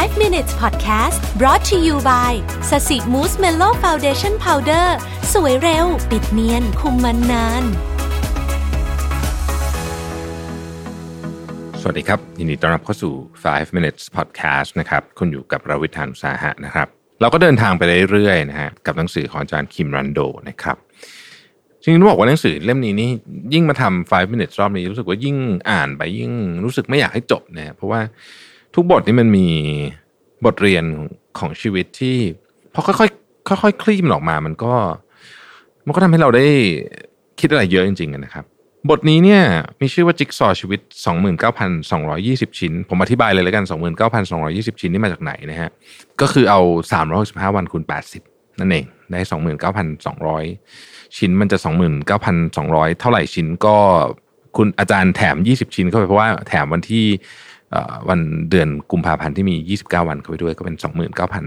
5 minutes podcast brought to you by Sasi Mousse Mellow Foundation Powder สวยเร็ว ปิดเนียน คุมมันนาน สวัสดีครับ ยินดีต้อนรับเข้าสู่ 5 minutes podcast นะครับ คุณอยู่กับรวิศ หาญอุตสาหะนะครับ เราก็เดินทางไปเรื่อยๆนะฮะกับหนังสือของอาจารย์คิมรันโดนะครับจริงๆต้องบอกว่าหนังสือเล่มนี้นี่ยิ่งมาทำ5 minutes รอบนี้รู้สึกว่ายิ่งอ่านไปยิ่งรู้สึกไม่อยากให้จบนะเพราะว่า ทุกบทนี่มันมีบทเรียนของชีวิตที่พอค่อยๆค่อยๆคลี่มันออกมา มันก็ มันก็ทำให้เราได้คิดอะไรเยอะจริงๆนะครับ บทนี้เนี่ยมีชื่อว่าจิ๊กซอว์ชีวิต 29,220 ชิ้น ผมอธิบายเลยแล้วกัน 29,220 ชิ้นนี่มาจากไหนนะฮะก็คือเอา 365 วันคูณ 80 นั่นเองได้ 29,200 ชิ้นมันจะ 29,200 เท่าไหร่ชิ้นก็คุณอาจารย์แถม 20 ชิ้นเข้าไปเพราะว่าแถมวันที่ วันเดือนกุมภาพันธ์ที่มี 29 วันเข้าไปด้วยก็เป็น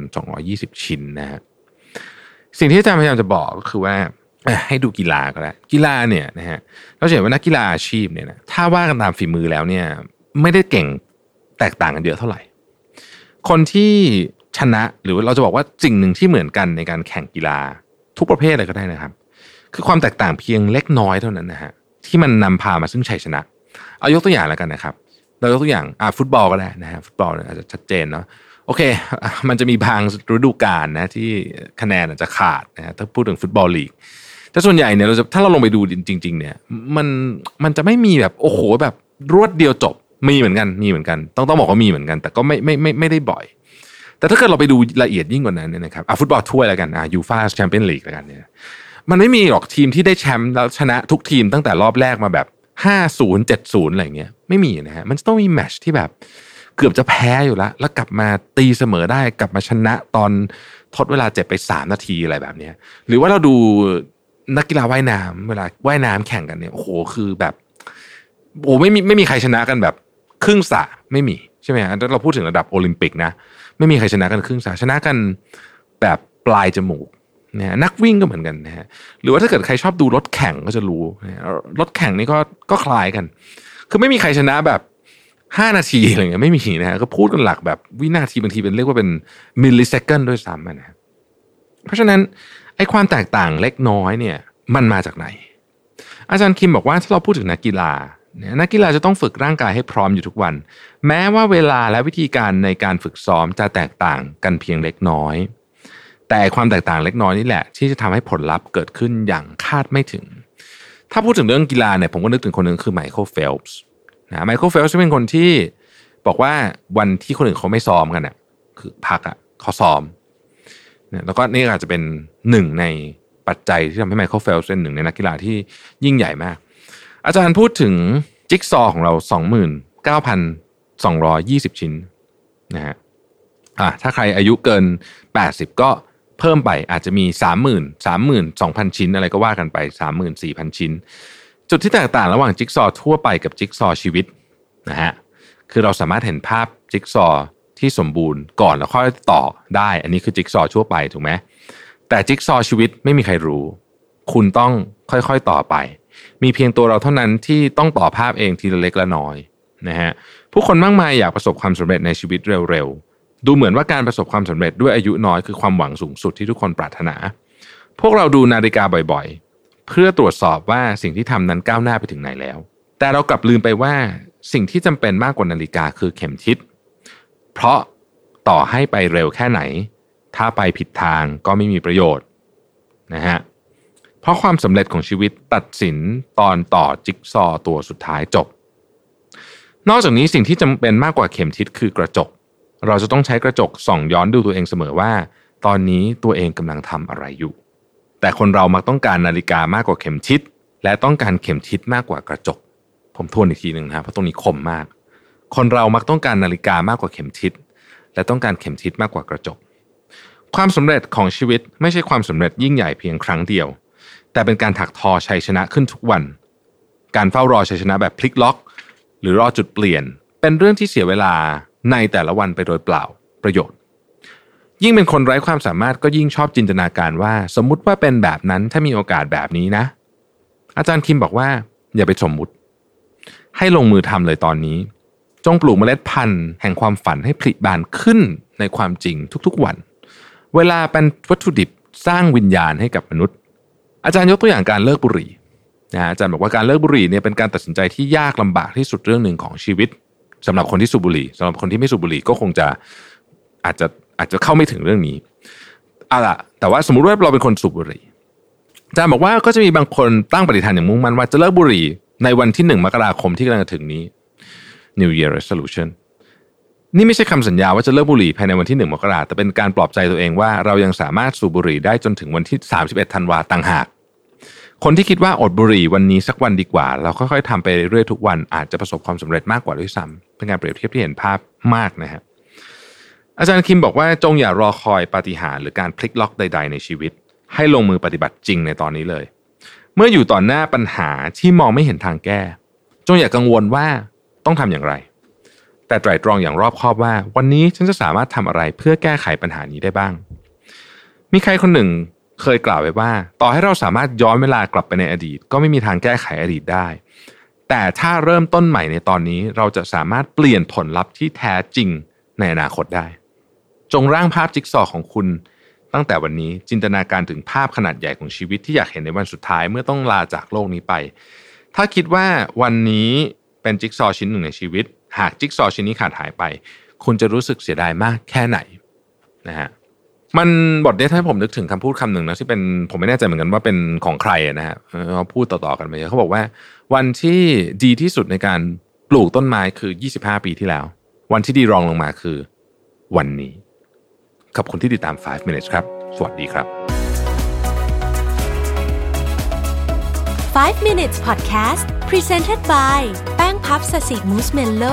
29,220 ชิ้นนะฮะสิ่งที่อาจารย์พยายามจะบอกก็คือว่าให้ดูกีฬาก็ได้วกีฬาเนี่ยนะฮะเราเห็นว่านักกีฬาอาชีพเนี่ยนะถ้าว่ากันตามฝีมือแล้วเนี่ยไม่ได้เก่งแตกต่างกันเยอะเท่าไหร่ คนที่ชนะหรือเราจะบอกว่าสิ่งหนึ่งที่เหมือนกันในการแข่งกีฬาทุกประเภทเลยก็ได้นะครับ คือความแตกต่างเพียงเล็กน้อยเท่านั้นนะฮะที่มันนำพามาซึ่งชัยชนะ เอายกตัวอย่างแล้วกันนะครับ เรายกตัวอย่างอ่าฟุตบอลก็ได้นะฮะฟุตบอลอาจจะชัดเจนเนาะโอเค มันจะมีบางฤดูกาลนะที่คะแนนอาจจะขาดนะถ้าพูดถึงฟุตบอลลีกแต่ส่วนใหญ่เนี่ยเราจะถ้าเราลงไปดูจริง ๆ เนี่ยมันมันจะไม่มีแบบโอ้โหแบบรวดเดียวจบมีเหมือนกันมีเหมือนกัน ต้องต้องบอกว่ามีเหมือนกัน แต่ก็ไม่ไม่ไม่ไม่ได้บ่อย แต่ถ้าเกิดเราไปดูละเอียดยิ่งกว่านั้นเนี่ยนะครับอะฟุตบอลถ้วยแล้วกันอะยูฟ่าแชมเปี้ยนลีกแล้วกันเนี่ยมันไม่มีหรอกทีมที่ได้แชมป์แล้วชนะทุกทีมตั้งแต่รอบแรกมาแบบ ห้าศูนย์เจ็ดศูนย์อะไรเงี้ยไม่มีนะฮะมันต้องมีแมชที่แบบเกือบจะแพ้อยู่แล้ว แล้วกลับมาตีเสมอได้กลับมาชนะตอนทดเวลาเจ็บไปสามนาทีอะไรแบบเนี้ยหรือว่าเราดูนักกีฬาว่ายน้ำเวลาว่ายน้ำแข่งกันเนี่ยโอ้โหคือแบบโอ้ไม่มีไม่มีใครชนะกันแบบครึ่งสะไม่มีใช่ไหมฮะเราพูดถึงระดับโอลิมปิกนะ ไม่มีใครชนะกันครึ่งสะชนะกันแบบปลายจมูก นะนักวิ่งก็เหมือนกันนะฮะหรือว่าถ้าเกิดใครชอบดูรถแข่งก็จะรู้รถแข่งนี่ก็ก็คล้ายกัน คือไม่มีใครชนะแบบห้านาทีอะไรเงี้ยไม่มีนะฮะก็พูดกันหลักแบบวินาทีบางทีเป็นเรียกว่าเป็นมิลลิเซคันด้วยซ้ำนะเพราะฉะนั้นไอ้ความแตกต่างเล็กน้อยเนี่ยมันมาจากไหน อาจารย์คิมบอกว่าถ้าเราพูดถึงนักกีฬานักกีฬาจะต้องฝึกร่างกายให้พร้อมอยู่ทุกวัน แม้ว่าเวลาและวิธีการในการฝึกซ้อมจะแตกต่างกันเพียงเล็กน้อย แต่ความแตกต่างเล็กน้อยนี่แหละ ที่จะทำให้ผลลัพธ์เกิดขึ้นอย่างคาดไม่ถึง ถ้าพูดถึงเรื่องกีฬาเนี่ยผมก็นึกถึงคนหนึ่งคือไมเคิลเฟลป์สนะไมเคิลเฟลป์สเป็นคนที่บอกว่าวันที่คนอื่นเขาไม่ซ้อมกันเนี่ยคือพักอะเขาซ้อมแล้วก็นี่อาจจะเป็นหนึ่งในปัจจัยที่ทำให้ไมเคิลเฟลป์สเป็นหนึ่งในนักกีฬาที่ยิ่งใหญ่มาก อาจารย์พูดถึงจิ๊กซอของเรา 29,220 ชิ้นนะฮะอะถ้าใครอายุเกิน 80 ก็ เพิ่มไปอาจจะมี 30,000 32,000 ชิ้น อะไรก็ว่ากันไป 34,000 ชิ้น จุดที่แตกต่างระหว่างจิ๊กซอทั่วไปกับจิ๊กซอชีวิตนะฮะคือเราสามารถเห็นภาพจิ๊กซอที่สมบูรณ์ก่อนแล้วค่อยต่อได้ อันนี้คือจิ๊กซอทั่วไปถูกไหมแต่จิ๊กซอชีวิตไม่มีใครรู้ คุณต้องค่อยๆต่อไป มีเพียงตัวเราเท่านั้นที่ต้องต่อภาพเองทีละเล็กละน้อยนะฮะผู้คนมากมายอยากประสบความสำเร็จในชีวิตเร็วๆ ดูเหมือนว่าการประสบความสำเร็จด้วยอายุน้อยคือความหวังสูงสุดที่ทุกคนปรารถนา พวกเราดูนาฬิกาบ่อยๆ เพื่อตรวจสอบว่าสิ่งที่ทำนั้นก้าวหน้าไปถึงไหนแล้ว แต่เรากลับลืมไปว่าสิ่งที่จำเป็นมากกว่านาฬิกาคือเข็มทิศ เพราะต่อให้ไปเร็วแค่ไหน ถ้าไปผิดทางก็ไม่มีประโยชน์นะฮะเพราะความสำเร็จของชีวิตตัดสินตอนต่อจิ๊กซอตัวสุดท้ายจบ นอกจากนี้สิ่งที่จำเป็นมากกว่าเข็มทิศคือกระจก เราจะต้องใช้กระจกส่องย้อนดูตัวเองเสมอว่า ตอนนี้ตัวเองกำลังทำอะไรอยู่ แต่คนเรามักต้องการนาฬิกามากกว่าเข็มทิศและต้องการเข็มทิศมากกว่ากระจก ผมทวนอีกทีหนึ่งนะเพราะตรงนี้คมมาก คนเรามักต้องการนาฬิกามากกว่าเข็มทิศและต้องการเข็มทิศมากกว่ากระจก ความสำเร็จของชีวิตไม่ใช่ความสำเร็จยิ่งใหญ่เพียงครั้งเดียว แต่เป็นการถักทอชัยชนะขึ้นทุกวัน การเฝ้ารอชัยชนะแบบพลิกล็อก หรือรอจุดเปลี่ยน เป็นเรื่องที่เสียเวลา ในแต่ละวันไปโดยเปล่าประโยชน์ ยิ่งเป็นคนไร้ความสามารถก็ยิ่งชอบจินตนาการว่า สมมุติว่าเป็นแบบนั้นถ้ามีโอกาสแบบนี้นะ อาจารย์คิมบอกว่า อย่าไปสมมุติ ให้ลงมือทำเลยตอนนี้ จงปลูกเมล็ดพันธุ์แห่งความฝันให้ผลิบานขึ้นในความจริงทุกๆวัน เวลาเป็นวัตถุดิบสร้างวิญญาณให้กับมนุษย์ อาจารย์ยกตัวอย่างการเลิกบุหรี่นะฮะอาจารย์บอกว่าการเลิกบุหรี่เนี่ยเป็นการตัดสินใจที่ยากลำบากที่สุดเรื่องหนึ่งของชีวิต สำหรับคนที่สูบบุหรี่สำหรับคนที่ไม่สูบบุหรี่ก็คงจะอาจจะอาจจะเข้าไม่ถึงเรื่องนี้อะล่ะแต่ว่าสมมุติว่าเราเป็นคนสูบบุหรี่อาจารย์บอกว่าก็จะมีบางคนตั้งปฏิฐานอย่างมุ่งมั่นว่าจะเลิกบุหรี่ในวันที่หนึ่งมกราคมที่กำลังจะถึงนี้ New Year Resolution นี่ไม่ใช่คำสัญญาว่าจะเลิกบุหรี่ภายในวันที่หนึ่งมกราแต่เป็นการปลอบใจตัวเองว่าเรายังสามารถสูบบุหรี่ได้จนถึงวันที่ 31ธันวาต่างหาก คนที่คิดว่าอดบุหรี่วันนี้สักวันดีกว่า เราค่อยๆทำไปเรื่อยๆทุกวันอาจจะประสบความสำเร็จมากกว่าด้วยซ้ำเป็นการเปรียบเทียบที่เห็นภาพมากนะฮะอาจารย์คิมบอกว่าจงอย่ารอคอยปาฏิหาริย์หรือการพลิกล็อกใด ๆ ในชีวิต ให้ลงมือปฏิบัติจริงในตอนนี้เลย เมื่ออยู่ต่อหน้าปัญหาที่มองไม่เห็นทางแก้ จงอย่ากังวลว่าต้องทำอย่างไร แต่ไตรตรองอย่างรอบคอบว่า วันนี้ฉันจะสามารถทำอะไรเพื่อแก้ไขปัญหานี้ได้บ้าง มีใครคนหนึ่ง เคยกล่าวไว้ว่า ต่อให้เราสามารถย้อนเวลากลับไปในอดีต ก็ไม่มีทางแก้ไขอดีตได้ แต่ถ้าเริ่มต้นใหม่ในตอนนี้เราจะสามารถเปลี่ยนผลลัพธ์ที่แท้จริงในอนาคตได้ จงร่างภาพจิ๊กซอของคุณ ตั้งแต่วันนี้จินตนาการถึงภาพขนาดใหญ่ของชีวิตที่อยากเห็นในวันสุดท้ายเมื่อต้องลาจากโลกนี้ไป ถ้าคิดว่าวันนี้เป็นจิ๊กซอชิ้นหนึ่งในชีวิต หากจิ๊กซอชิ้นนี้ขาดหายไป คุณจะรู้สึกเสียดายมากแค่ไหนนะฮะ มันบทนี้ทำให้ผมนึกถึงคำพูดคำหนึ่งนะที่เป็นผมไม่แน่ใจเหมือนกันว่าเป็นของใครนะฮะเขาพูดต่อๆกันไปเขาบอกว่า วันที่ดีที่สุดในการปลูกต้นไม้คือ 25 ปีที่แล้ว วันที่ดีรองลงมาคือ วันนี้ขอบคุณที่ติดตาม 5 minutes ครับ สวัสดีครับ 5 minutes podcast presented by แป้งพับสสิมูสเมลโล